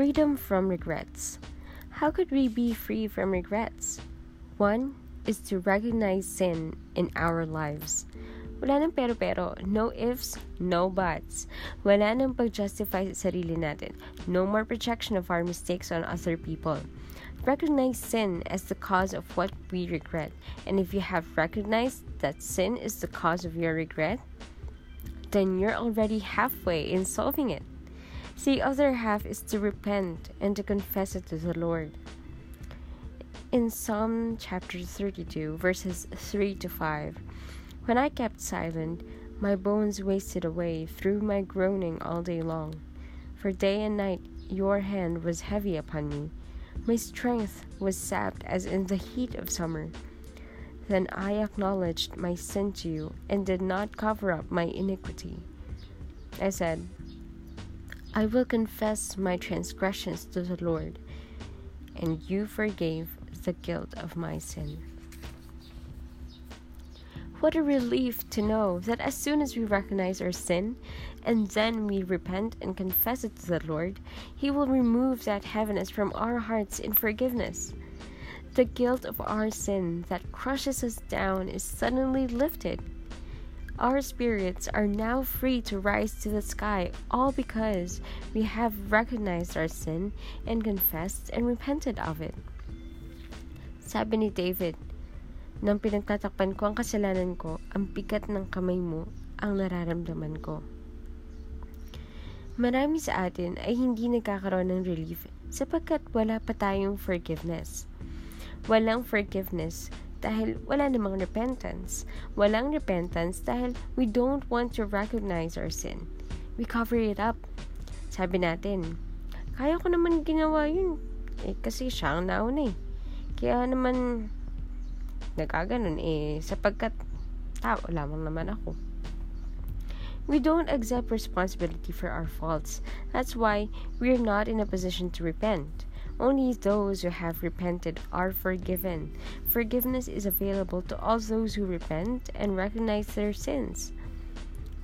Freedom from regrets. How could we be free from regrets? One is to recognize sin in our lives. Wala nang pero-pero, no ifs, no buts. Wala nang pag-justify sa sarili natin. No more projection of our mistakes on other people. Recognize sin as the cause of what we regret. And if you have recognized that sin is the cause of your regret, then you're already halfway in solving it. The other half is to repent and to confess it to the Lord. In Psalm chapter 32, verses 3 to 5, when I kept silent, my bones wasted away through my groaning all day long. For day and night your hand was heavy upon me. My strength was sapped as in the heat of summer. Then I acknowledged my sin to you and did not cover up my iniquity. I said, I will confess my transgressions to the Lord, and you forgave the guilt of my sin. What a relief to know that as soon as we recognize our sin and then we repent and confess it to the Lord, He will remove that heaviness from our hearts in forgiveness. The guilt of our sin that crushes us down is suddenly lifted. Our spirits are now free to rise to the sky, all because we have recognized our sin and confessed and repented of it. Sabi ni David, Nang pinagtatakpan ko ang kasalanan ko, ang bigat ng kamay mo ang nararamdaman ko. Marami sa atin ay hindi nagkakaroon ng relief sapagkat wala pa tayong forgiveness. Walang forgiveness dahil wala namang repentance. Walang repentance dahil we don't want to recognize our sin. We cover it up. Sabi natin, kaya ko naman ginawa yun. Eh, kasi siya ang nauna eh. Kaya naman, nagkaganon eh sapagkat tao lamang naman ako. We don't accept responsibility for our faults. That's why we're not in a position to repent. Only those who have repented are forgiven. Forgiveness is available to all those who repent and recognize their sins.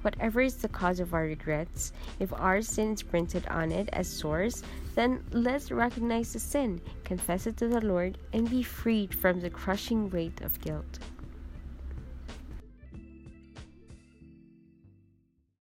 Whatever is the cause of our regrets, if our sin is printed on it as source, then let's recognize the sin, confess it to the Lord, and be freed from the crushing weight of guilt.